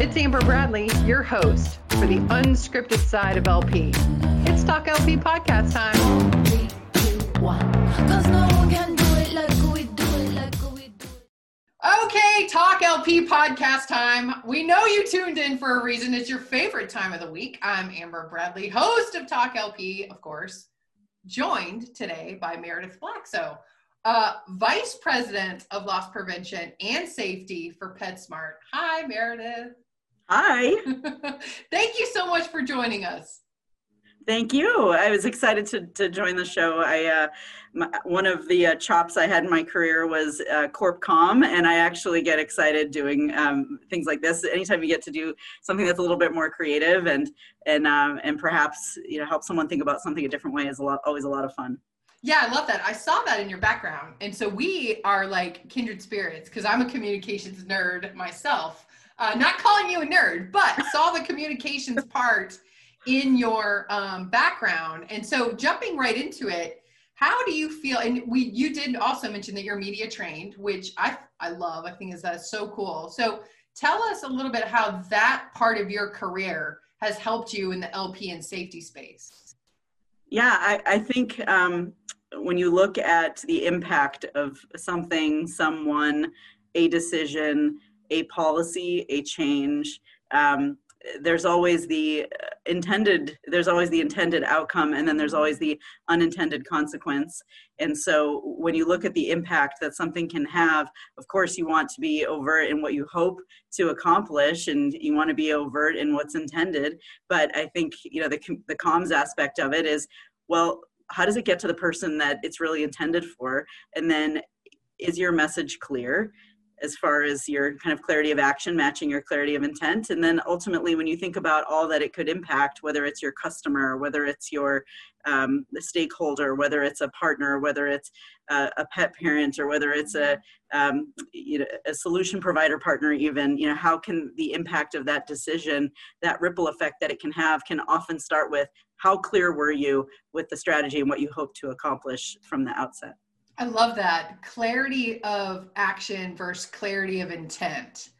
It's Amber Bradley, your host for the unscripted side of LP. It's Talk LP podcast time. Three, two, one. Okay, Talk LP podcast time. We know you tuned in for a reason. It's your favorite time of the week. I'm Amber Bradley, host of Talk LP, of course, joined today by Meredith Plaxco uh, Vice President of Loss Prevention and Safety for PetSmart. Hi, Meredith. Hi. Thank you so much for joining us. Thank you. I was excited to, to join the show. I uh, my, one of the uh, chops I had in my career was uh, CorpCom, and I actually get excited doing um, things like this. Anytime you get to do something that's a little bit more creative and and um, and perhaps you know help someone think about something a different way is a lot always a lot of fun. Yeah, I love that. I saw that in your background. And so we are like kindred spirits because I'm a communications nerd myself. Uh, not calling you a nerd, but saw the communications part in your um, background. And so jumping right into it, how do you feel? And we you did also mention that you're media trained, which I I love. I think is that so cool. So tell us a little bit how that part of your career has helped you in the LP and safety space. Yeah, I, I think um, when you look at the impact of something, someone, a decision, a policy, a change, um, there's always the intended there's always the intended outcome and then there's always the unintended consequence. And so when you look at the impact that something can have of course you want to be overt in what you hope to accomplish and you want to be overt in what's intended. But i think you know the, the comms aspect of it is well how does it get to the person that it's really intended for? And then is your message clear as far as your kind of clarity of action matching your clarity of intent. And then ultimately when you think about all that it could impact whether it's your customer whether it's your um, stakeholder whether it's a partner whether it's a, a pet parent or whether it's a um, you know a solution provider partner even you know how can the impact of that decision that ripple effect that it can have can often start with how clear were you with the strategy and what you hope to accomplish from the outset I love that clarity of action versus clarity of intent.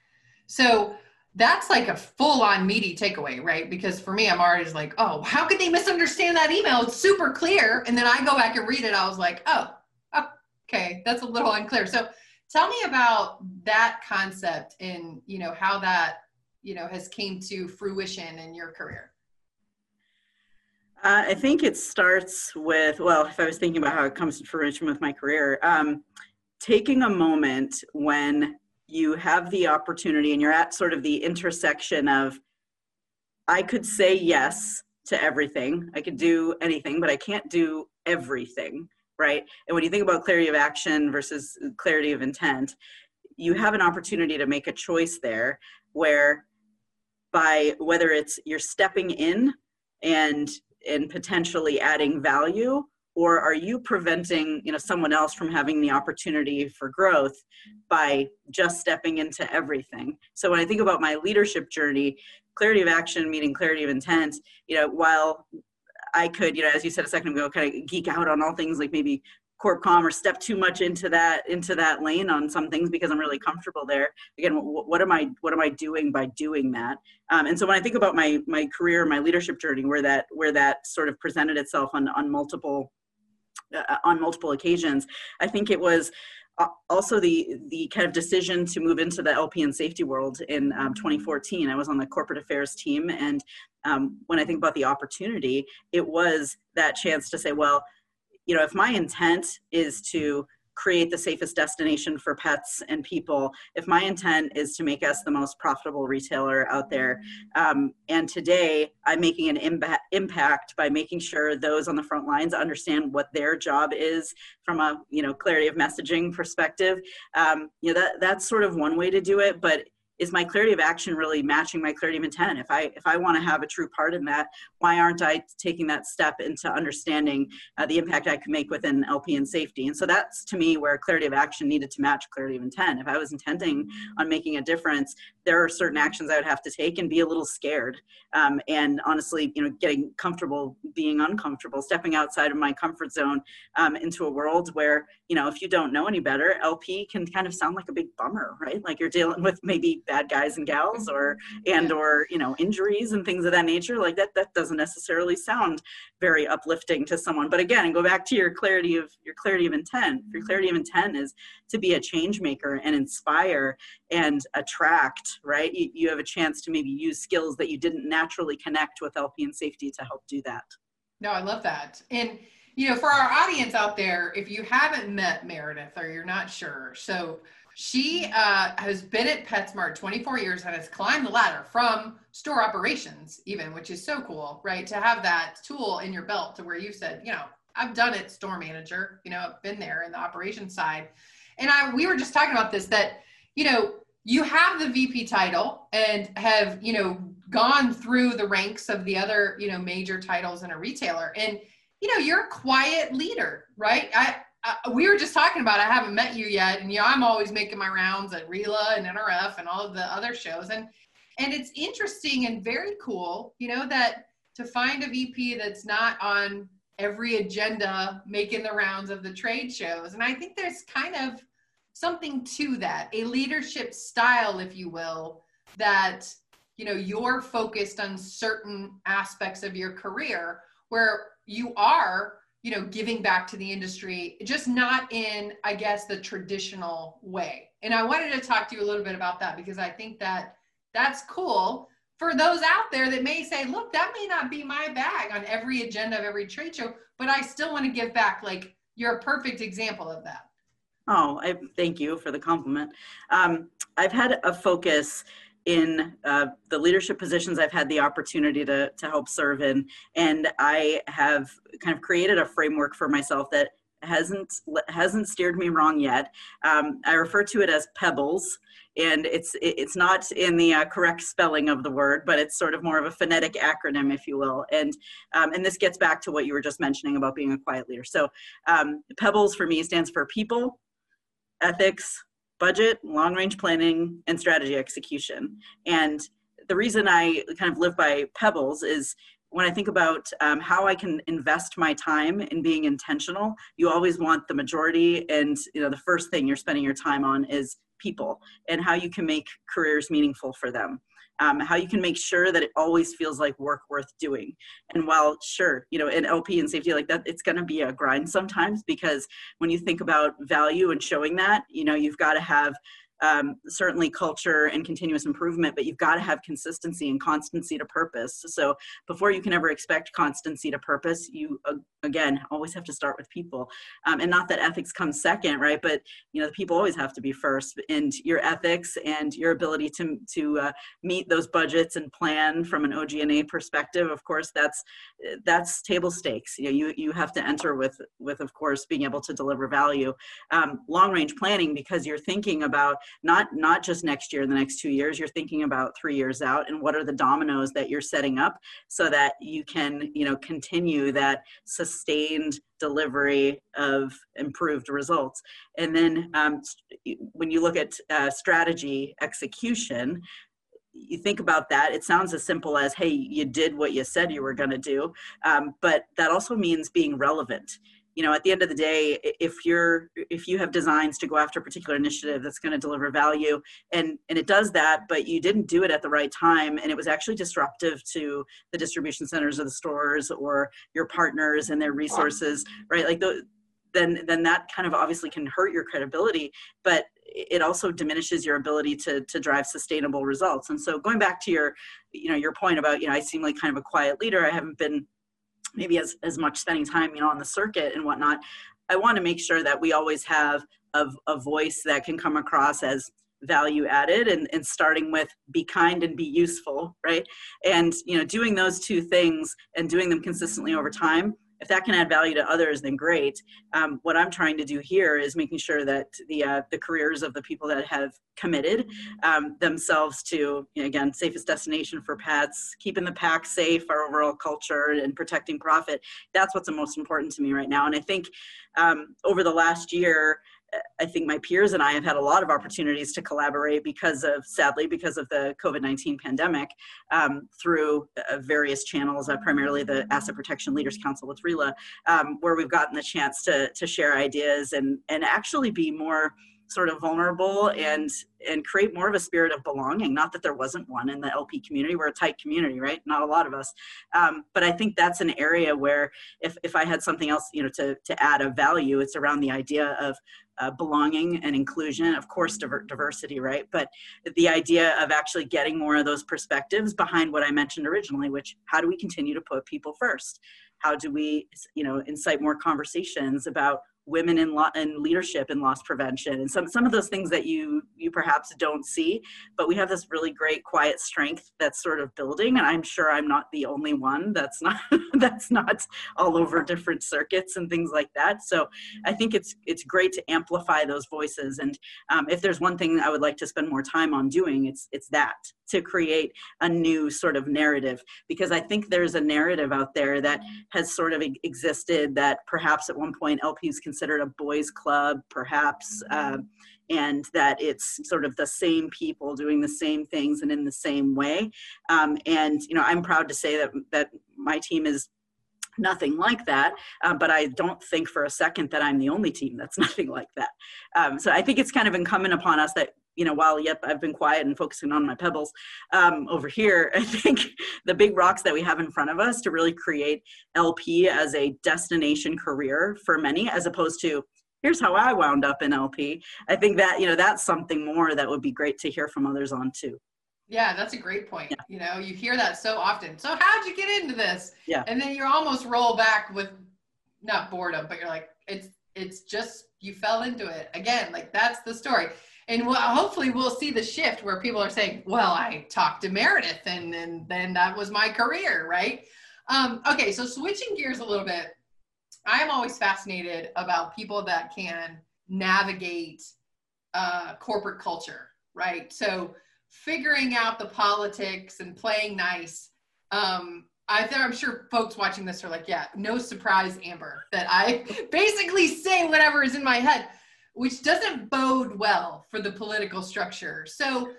So that's like a full on meaty takeaway, right? Because for me, I'm already like, oh, how could they misunderstand that email? It's super clear. And then I go back and read it. I was like, oh, okay, that's a little unclear. So tell me about that concept and, you know, how that, you know, has came to fruition in your career. Uh, I think it starts with, well, if I was thinking about how it comes to fruition with my career, um, taking a moment when you have the opportunity and you're at sort of the intersection of, I could say yes to everything, I could do anything, but I can't do everything, right? And when you think about clarity of action versus clarity of intent, you have an opportunity to make a choice there where by whether it's you're stepping in and and potentially adding value? Or are you preventing you know someone else from having the opportunity for growth by just stepping into everything? So when i think about my leadership journey clarity of action meaning clarity of intent you know while i could you know as you said a second ago kind of geek out on all things like maybe CorpCom or step too much into that into that lane on some things because I'm really comfortable there. Again, what, what am I what am I doing by doing that? Um, and so when I think about my my career, my leadership journey, where that where that sort of presented itself on on multiple uh, on multiple occasions, I think it was uh, also the the kind of decision to move into the LP and safety world in um, 2014. I was on the corporate affairs team, and um, when I think about the opportunity, it was that chance to say, well you know, if my intent is to create the safest destination for pets and people, if my intent is to make us the most profitable retailer out there, um, and today I'm making an imba- impact by making sure those on the front lines understand what their job is from a you know clarity of messaging perspective. Um, you know that that's sort of one way to do it, but is my clarity of action really matching my clarity of intent? If i if i want to have a true part in that why aren't i taking that step into understanding uh, the impact i could make within lp and safety? And so that's to me where clarity of action needed to match clarity of intent. If i was intending on making a difference there are certain actions I would have to take and be a little scared. Um, and honestly, you know, getting comfortable being uncomfortable, stepping outside of my comfort zone um, into a world where, you know, if you don't know any better, LP can kind of sound like a big bummer, right? Like you're dealing with maybe bad guys and gals or, and, or, you know, injuries and things of that nature. Like that, that doesn't necessarily sound very uplifting to someone. But again, go back to your clarity of your clarity of intent. Your clarity of intent is to be a change maker and inspire and attract, right? You, you have a chance to maybe use skills that you didn't naturally connect with LP and safety to help do that. No, I love that. And you know, for our audience out there, if you haven't met Meredith or you're not sure, so she uh, has been at PetSmart 24 years and has climbed the ladder from store operations, even, which is so cool, right? To have that tool in your belt to where you said, you know, I've done it, store manager, you know, I've been there in the operations side. And I, we were just talking about this that, you know, you have the VP title and have, you know, gone through the ranks of the other, you know, major titles in a retailer. And, you know, you're a quiet leader, right? I, I, we were just talking about, I haven't met you yet. And, you know, I'm always making my rounds at RILA and NRF and all of the other shows. And, and it's interesting and very cool, you know, that to find a VP that's not on every agenda making the rounds of the trade shows. And I think there's kind of something to that, a leadership style, if you will, that you know you're focused on certain aspects of your career where you are you know giving back to the industry just not in i guess the traditional way and i wanted to talk to you a little bit about that because i think that that's cool for those out there that may say, look, that may not be my bag on every agenda of every trade show, but I still want to give back. Like you're a perfect example of that. Oh, I thank you for the compliment. Um, I've had a focus in uh, the leadership positions I've had the opportunity to, to help serve in, and I have kind of created a framework for myself that hasn't hasn't steered me wrong yet. Um, I refer to it as pebbles, and it's it's not in the uh, correct spelling of the word, but it's sort of more of a phonetic acronym, if you will. And um, and this gets back to what you were just mentioning about being a quiet leader. So um, pebbles for me stands for people, ethics, budget, long range planning, and strategy execution. And the reason I kind of live by pebbles is when I think about um, how I can invest my time in being intentional, you always want the majority, and you know the first thing you're spending your time on is people and how you can make careers meaningful for them. Um, how you can make sure that it always feels like work worth doing. And while sure, you know, in LP and safety like that, it's going to be a grind sometimes because when you think about value and showing that, you know, you've got to have um, certainly culture and continuous improvement, but you've got to have consistency and constancy to purpose. So before you can ever expect constancy to purpose, you uh, again always have to start with people, um, and not that ethics comes second, right? But you know the people always have to be first, and your ethics and your ability to to uh, meet those budgets and plan from an OG&A perspective. Of course, that's that's table stakes. You know, you you have to enter with with of course being able to deliver value. Um, long range planning because you're thinking about not not just next year the next two years you're thinking about three years out and what are the dominoes that you're setting up so that you can you know continue that sustained delivery of improved results and then um, when you look at uh, strategy execution you think about that, it sounds as simple as, hey, you did what you said you were going to do. Um, but that also means being relevant you know at the end of the day if you're if you have designs to go after a particular initiative that's going to deliver value and and it does that but you didn't do it at the right time and it was actually disruptive to the distribution centers of the stores or your partners and their resources right? Like the, then then that kind of obviously can hurt your credibility but it also diminishes your ability to to drive sustainable results. And so going back to your you know your point about you know i seem like kind of a quiet leader i haven't been maybe as, as much spending time you know on the circuit and whatnot i want to make sure that we always have a, a voice that can come across as value added and, and starting with be kind and be useful right? And you know doing those two things and doing them consistently over time if that can add value to others, then great. Um, what I'm trying to do here is making sure that the uh, the careers of the people that have committed um, themselves to you know, again safest destination for pets, keeping the pack safe, our overall culture, and protecting profit. That's what's the most important to me right now. And I think um, over the last year, I think my peers and I have had a lot of opportunities to collaborate because of, sadly, because of the COVID 19 pandemic um, through uh, various channels, uh, primarily the Asset Protection Leaders Council with RILA, um, where we've gotten the chance to, to share ideas and, and actually be more sort of vulnerable and and create more of a spirit of belonging. Not that there wasn't one in the lp community. We're a tight community right? Not a lot of us. Um, but i think that's an area where if, if i had something else you know to, to add a value it's around the idea of uh, belonging and inclusion of course diver- diversity right? But the idea of actually getting more of those perspectives behind what i mentioned originally which how do we continue to put people first? How do we you know incite more conversations about women in, lo- in leadership and loss prevention and some, some of those things that you you perhaps don't see but we have this really great quiet strength that's sort of building and i'm sure i'm not the only one that's not that's not all over different circuits and things like that. So i think it's it's great to amplify those voices and um, if there's one thing i would like to spend more time on doing it's it's that to create a new sort of narrative because I think there's a narrative out there that has sort of existed that perhaps at one point LP is considered a boys club, perhaps, uh, and that it's sort of the same people doing the same things and in the same way. Um, and you know, I'm proud to say that that my team is nothing like that uh, but i don't think for a second that i'm the only team that's nothing like that um, so i think it's kind of incumbent upon us that you know, while yep, I've been quiet and focusing on my pebbles um, over here, I think the big rocks that we have in front of us to really create LP as a destination career for many, as opposed to here's how I wound up in LP. I think that you know that's something more that would be great to hear from others on too. Yeah, that's a great point. Yeah. You know, you hear that so often. So how'd you get into this? Yeah. And then you almost roll back with not boredom, but you're like, it's it's just you fell into it again. Like that's the story and hopefully we'll see the shift where people are saying, well, I talked to Meredith and, and then that was my career, right? Um, okay, so switching gears a little bit, I'm always fascinated about people that can navigate uh, corporate culture, right? So figuring out the politics and playing nice. Um, I I'm sure folks watching this are like, yeah, no surprise, Amber, that I basically say whatever is in my head which doesn't bode well for the political structure. So,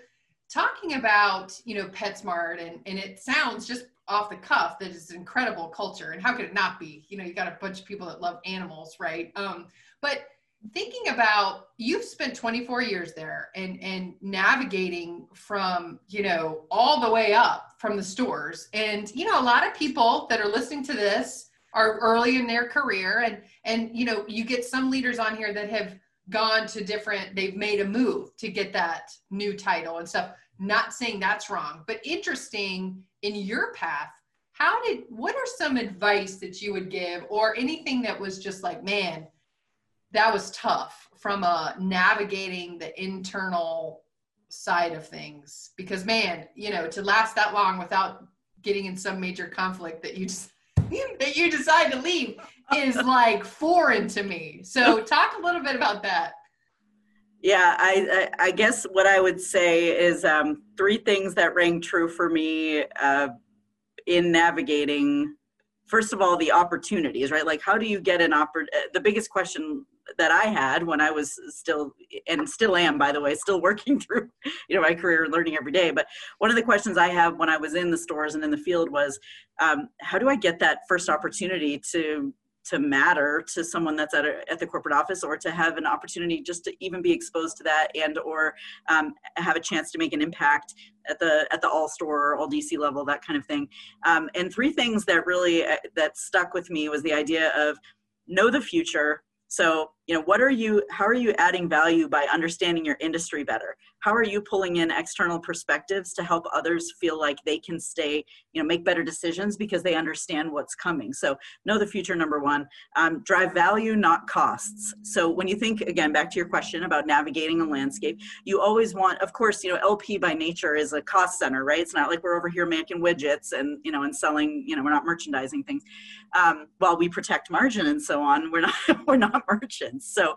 talking about you know PetSmart, and and it sounds just off the cuff that it's incredible culture, and how could it not be? You know, you got a bunch of people that love animals, right? Um, but thinking about you've spent 24 years there and and navigating from you know all the way up from the stores and you know a lot of people that are listening to this are early in their career and and you know you get some leaders on here that have gone to different they've made a move to get that new title and stuff. Not saying that's wrong but interesting in your path how did what are some advice that you would give or anything that was just like man that was tough from uh navigating the internal side of things? Because man you know to last that long without getting in some major conflict that you just that you decide to leave is like foreign to me. So talk a little bit about that. Yeah, I, I, I guess what I would say is um, three things that rang true for me uh, in navigating. First of all, the opportunities, right? Like, how do you get an oppor- The biggest question that I had when I was still and still am, by the way, still working through you know my career, and learning every day. But one of the questions I have when I was in the stores and in the field was, um, how do I get that first opportunity to to matter to someone that's at, a, at the corporate office or to have an opportunity just to even be exposed to that and or um, have a chance to make an impact at the at the all store or all dc level that kind of thing um, and three things that really uh, that stuck with me was the idea of know the future so, you know, what are you, how are you adding value by understanding your industry better? How are you pulling in external perspectives to help others feel like they can stay, you know, make better decisions because they understand what's coming? So, know the future, number one. Um, drive value, not costs. So, when you think, again, back to your question about navigating a landscape, you always want, of course, you know, LP by nature is a cost center, right? It's not like we're over here making widgets and, you know, and selling, you know, we're not merchandising things. Um, while we protect margin and so on, we're not, we're not merchants. So,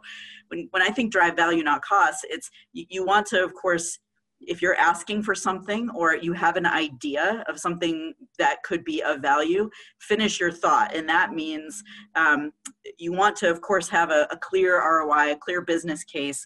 when, when I think drive value, not cost, it's you, you want to, of course, if you're asking for something or you have an idea of something that could be of value, finish your thought. And that means um, you want to, of course, have a, a clear ROI, a clear business case.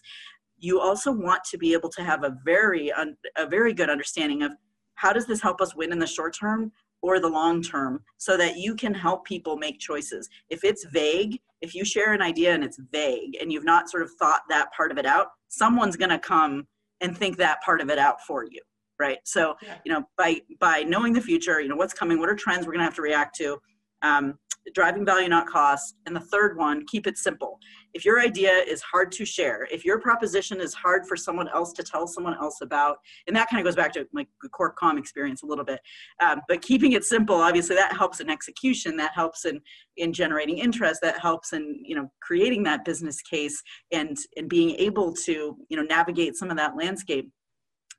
You also want to be able to have a very, un, a very good understanding of how does this help us win in the short term or the long term so that you can help people make choices. If it's vague, if you share an idea and it's vague and you've not sort of thought that part of it out, someone's going to come and think that part of it out for you right so yeah. you know by by knowing the future you know what's coming what are trends we're going to have to react to um, driving value not cost and the third one keep it simple if your idea is hard to share if your proposition is hard for someone else to tell someone else about and that kind of goes back to my corp com experience a little bit um, but keeping it simple obviously that helps in execution that helps in in generating interest that helps in you know creating that business case and and being able to you know navigate some of that landscape.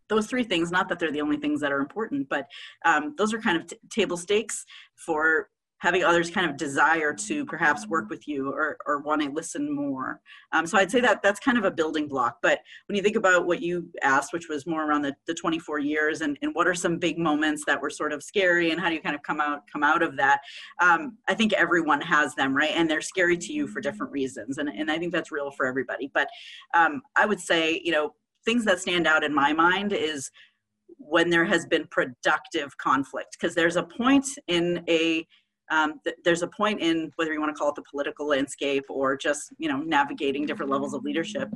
Those three things not that they're the only things that are important but um, those are kind of table stakes for having others kind of desire to perhaps work with you or, or want to listen more. Um, so I'd say that that's kind of a building block. But when you think about what you asked, which was more around the, the 24 years and, and what are some big moments that were sort of scary and how do you kind of come out come out of that? Um, I think everyone has them, right? And they're scary to you for different reasons. And, and I think that's real for everybody. But um, I would say, you know, things that stand out in my mind is when there has been productive conflict because there's a point in a um, th- there's a point in whether you want to call it the political landscape or just you know navigating different levels of leadership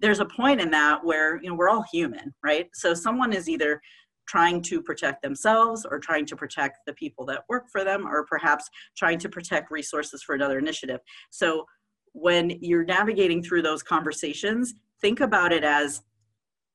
there's a point in that where you know we're all human right? So someone is either trying to protect themselves or trying to protect the people that work for them or perhaps trying to protect resources for another initiative. So when you're navigating through those conversations think about it as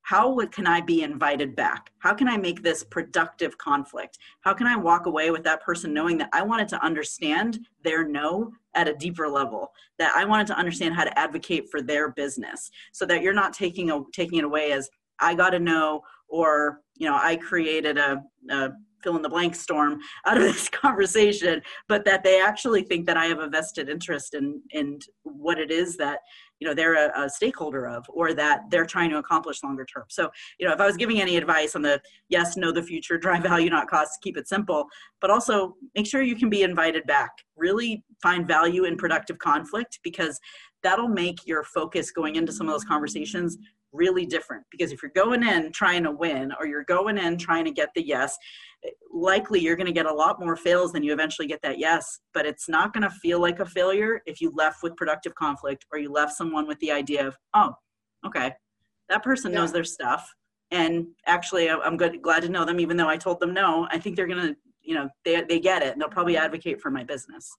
how can I be invited back? How can I make this productive conflict? How can I walk away with that person knowing that I wanted to understand their no at a deeper level, that I wanted to understand how to advocate for their business so that you're not taking, a, taking it away as I got to know or, you know, I created a, a fill in the blank storm out of this conversation, but that they actually think that I have a vested interest in, in what it is that you know they're a, a, stakeholder of or that they're trying to accomplish longer term. So you know if i was giving any advice on the yes know the future drive value not cost keep it simple but also make sure you can be invited back. Really find value in productive conflict because that'll make your focus going into some of those conversations really different. Because if you're going in trying to win or you're going in trying to get the yes likely you're going to get a lot more fails than you eventually get that yes but it's not going to feel like a failure if you left with productive conflict or you left someone with the idea of oh okay that person yeah. knows their stuff. And actually i'm good glad to know them even though i told them no i think they're going to you know they, they get it and they'll probably advocate for my business.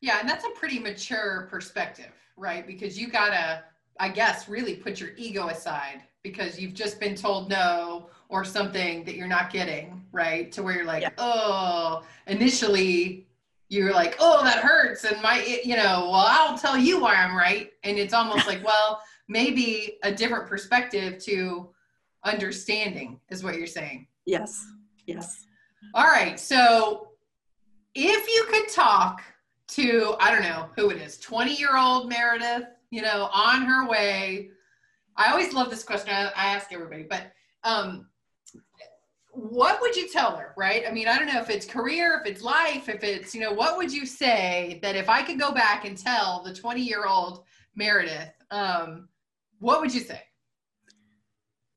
Yeah and that's a pretty mature perspective right? Because you gotta i guess really put your ego aside because you've just been told no or something that you're not getting, right? To where you're like, yeah. oh, initially you're like, oh, that hurts. And my, you know, well, I'll tell you why I'm right. And it's almost like, well, maybe a different perspective to understanding is what you're saying. Yes. Yes. All right. So if you could talk to, I don't know who it is, 20 year old Meredith, you know, on her way. I always love this question. I, I ask everybody, but um, what would you tell her right i mean i don't know if it's career if it's life if it's you know what would you say that if i could go back and tell the 20 year old meredith um, what would you say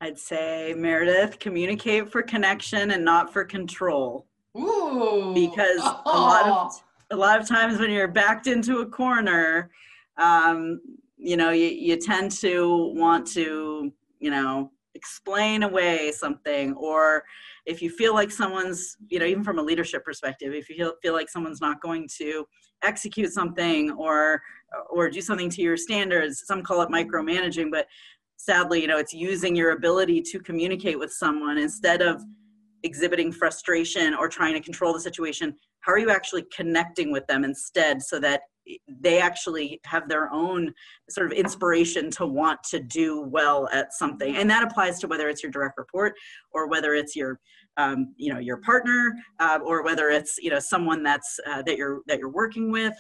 i'd say meredith communicate for connection and not for control Ooh. because oh. a lot of a lot of times when you're backed into a corner um, you know you, you tend to want to you know explain away something or if you feel like someone's you know even from a leadership perspective if you feel, feel like someone's not going to execute something or or do something to your standards some call it micromanaging but sadly you know it's using your ability to communicate with someone instead of exhibiting frustration or trying to control the situation how are you actually connecting with them instead so that they actually have their own sort of inspiration to want to do well at something. And that applies to whether it's your direct report or whether it's your um, you know your partner uh, or whether it's you know someone that's uh, that you're that you're working with.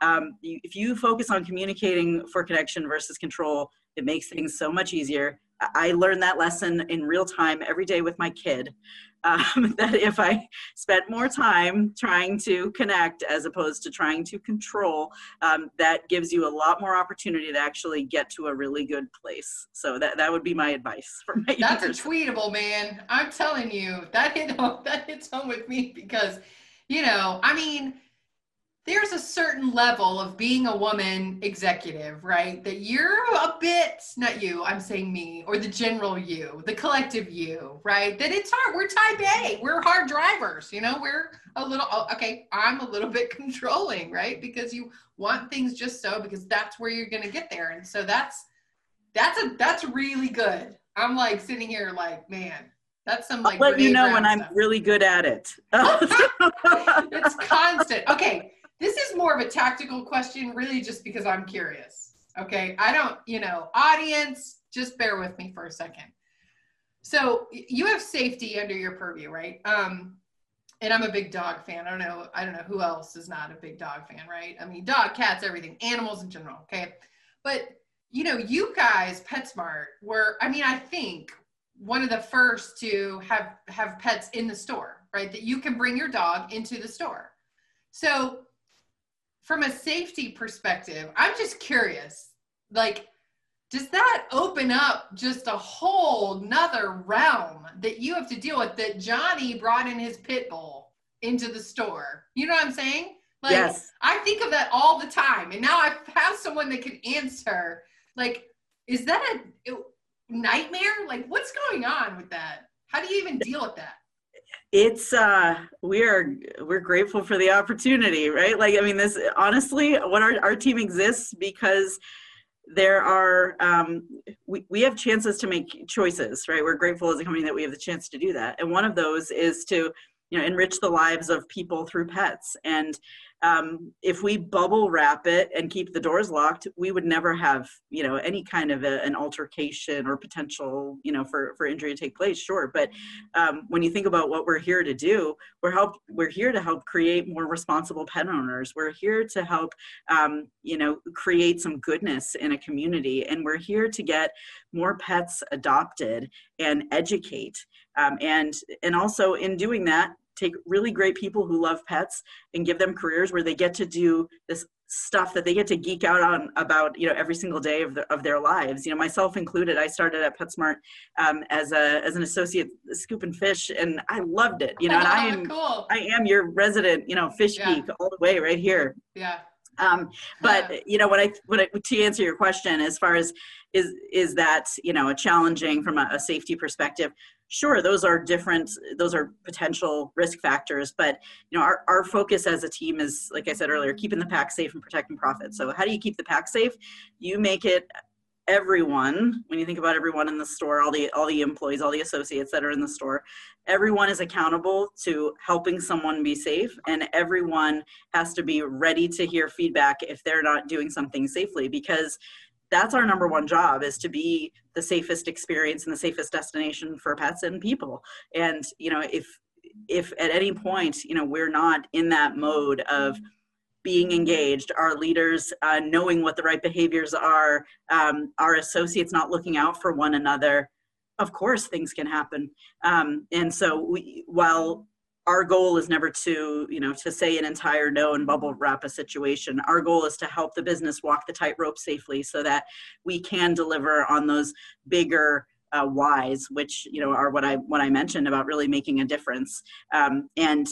Um, you, if you focus on communicating for connection versus control it makes things so much easier. I learned that lesson in real time every day with my kid um, that if I spent more time trying to connect as opposed to trying to control, um, that gives you a lot more opportunity to actually get to a really good place. So that, that would be my advice for my That's a tweetable, man. I'm telling you, that hit home, that hits home with me because, you know, I mean, there's a certain level of being a woman executive, right? That you're a bit, not you, I'm saying me, or the general you, the collective you, right? That it's hard. We're type A, we're hard drivers, you know, we're a little, oh, okay, I'm a little bit controlling, right? Because you want things just so, because that's where you're going to get there. And so that's, that's a, that's really good. I'm like sitting here like, man, that's some like. I'll let you know when stuff. I'm really good at it. it's constant. Okay this is more of a tactical question, really, just because I'm curious. Okay. I don't, you know, audience, just bear with me for a second. So you have safety under your purview, right? Um, and I'm a big dog fan. I don't know. I don't know who else is not a big dog fan, right? I mean, dog, cats, everything, animals in general. Okay. But, you know, you guys, PetSmart, were, I mean, I think one of the first to have have pets in the store, right? That you can bring your dog into the store. So from a safety perspective, I'm just curious, like, does that open up just a whole nother realm that you have to deal with that Johnny brought in his pit bull into the store? You know what I'm saying? Like, yes. I think of that all the time. And now I have someone that can answer, like, is that a nightmare? Like, what's going on with that? How do you even deal with that? It's uh we are we're grateful for the opportunity right? Like i mean this honestly what our, our team exists because there are um, we, we have chances to make choices right? We're grateful as a company that we have the chance to do that. And one of those is to you know enrich the lives of people through pets. And um, if we bubble wrap it and keep the doors locked we would never have you know any kind of a, an altercation or potential you know for for injury to take place sure. But um, when you think about what we're here to do we're help we're here to help create more responsible pet owners. We're here to help um, you know create some goodness in a community. And we're here to get more pets adopted and educate um, and and also in doing that take really great people who love pets and give them careers where they get to do this stuff that they get to geek out on about you know every single day of, the, of their lives. You know myself included i started at petsmart um, as a as an associate scooping fish and i loved it. You know and i am cool. i am your resident you know fish yeah. geek all the way right here. Yeah. Um, but you know what I what I, to answer your question as far as is is that you know a challenging from a, a safety perspective sure those are different those are potential risk factors but you know our, our focus as a team is like i said earlier keeping the pack safe and protecting profits. So how do you keep the pack safe? You make it everyone when you think about everyone in the store all the all the employees all the associates that are in the store everyone is accountable to helping someone be safe and everyone has to be ready to hear feedback if they're not doing something safely because that's our number one job is to be the safest experience and the safest destination for pets and people. And you know if if at any point you know we're not in that mode of being engaged our leaders uh, knowing what the right behaviors are um, our associates not looking out for one another of course things can happen. Um, and so we while our goal is never to you know to say an entire no and bubble wrap a situation. Our goal is to help the business walk the tightrope safely so that we can deliver on those bigger uh, whys which you know are what i what i mentioned about really making a difference. Um, and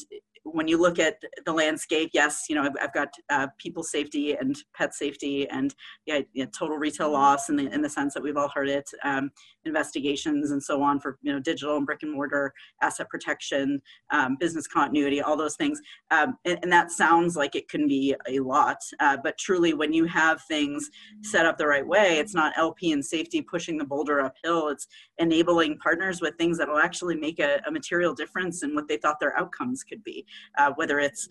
when you look at the landscape, yes, you know, I've, I've got uh, people safety and pet safety and yeah, total retail loss in the, in the sense that we've all heard it, um, investigations and so on for, you know, digital and brick and mortar, asset protection, um, business continuity, all those things. Um, and, and, that sounds like it can be a lot, uh, but truly when you have things set up the right way, it's not LP and safety pushing the boulder uphill, it's enabling partners with things that will actually make a, a material difference in what they thought their outcomes could be uh, whether it's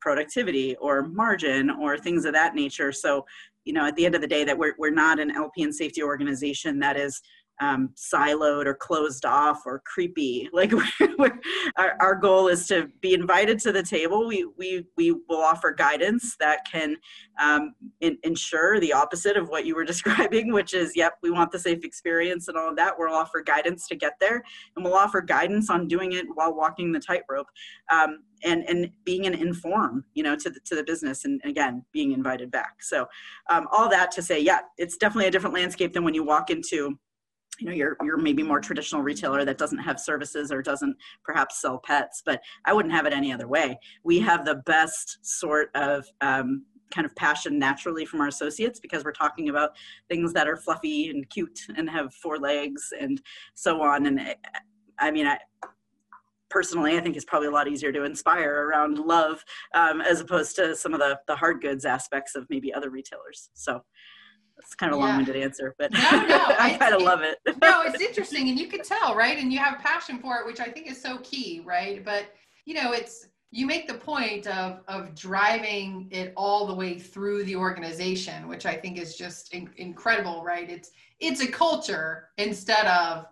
productivity or margin or things of that nature. So, you know, at the end of the day, that we're, we're not an LP and safety organization that is um, siloed or closed off or creepy. Like we're, our, our goal is to be invited to the table. We, we, we will offer guidance that can um, in, ensure the opposite of what you were describing, which is, yep, we want the safe experience and all of that. We'll offer guidance to get there and we'll offer guidance on doing it while walking the tightrope. Um, and and being an inform you know to the to the business and again being invited back so um, all that to say yeah it's definitely a different landscape than when you walk into you know you're you're maybe more traditional retailer that doesn't have services or doesn't perhaps sell pets but i wouldn't have it any other way. We have the best sort of um, kind of passion naturally from our associates because we're talking about things that are fluffy and cute and have four legs and so on. And eh, i mean i personally i think it's probably a lot easier to inspire around love um, as opposed to some of the the hard goods aspects of maybe other retailers. So it's kind of a yeah. long-winded answer, but no, no, I kind of love it. no, it's interesting, and you can tell, right? And you have passion for it, which I think is so key, right? But you know, it's you make the point of of driving it all the way through the organization, which I think is just in, incredible, right? It's it's a culture instead of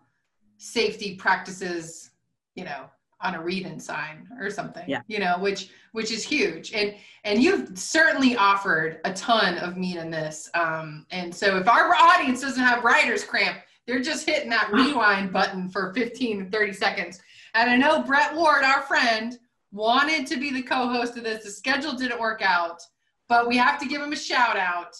safety practices, you know, on a read-in sign or something yeah. you know which which is huge. And and you've certainly offered a ton of meat in this um and so if our audience doesn't have writer's cramp they're just hitting that rewind button for 15 30 seconds. And i know brett ward our friend wanted to be the co-host of this. The schedule didn't work out but we have to give him a shout out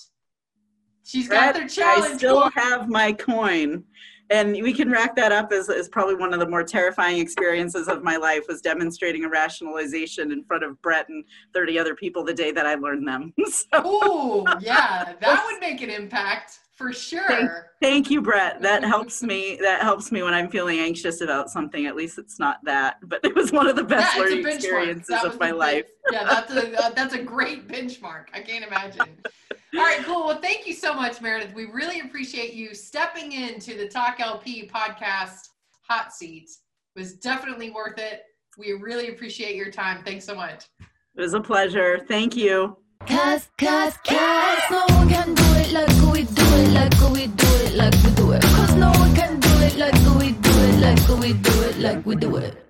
she's got their challenge i still have my coin and we can rack that up as, as probably one of the more terrifying experiences of my life was demonstrating a rationalization in front of Brett and 30 other people the day that I learned them. so, oh, yeah, that would make an impact for sure. Thank, thank, you, Brett. That helps me. That helps me when I'm feeling anxious about something. At least it's not that, but it was one of the best yeah, learning experiences of my life. yeah, that's a uh, that's a great benchmark. I can't imagine. All right, cool. Well, thank you so much, Meredith. We really appreciate you stepping into the Talk LP podcast hot seat. It was definitely worth it. We really appreciate your time. Thanks so much. It was a pleasure. Thank you. Cause, cause, cause no one can do it like we do it, like we do it, like we do it. Cause no one can do it like we do it, like we do it, like we do it.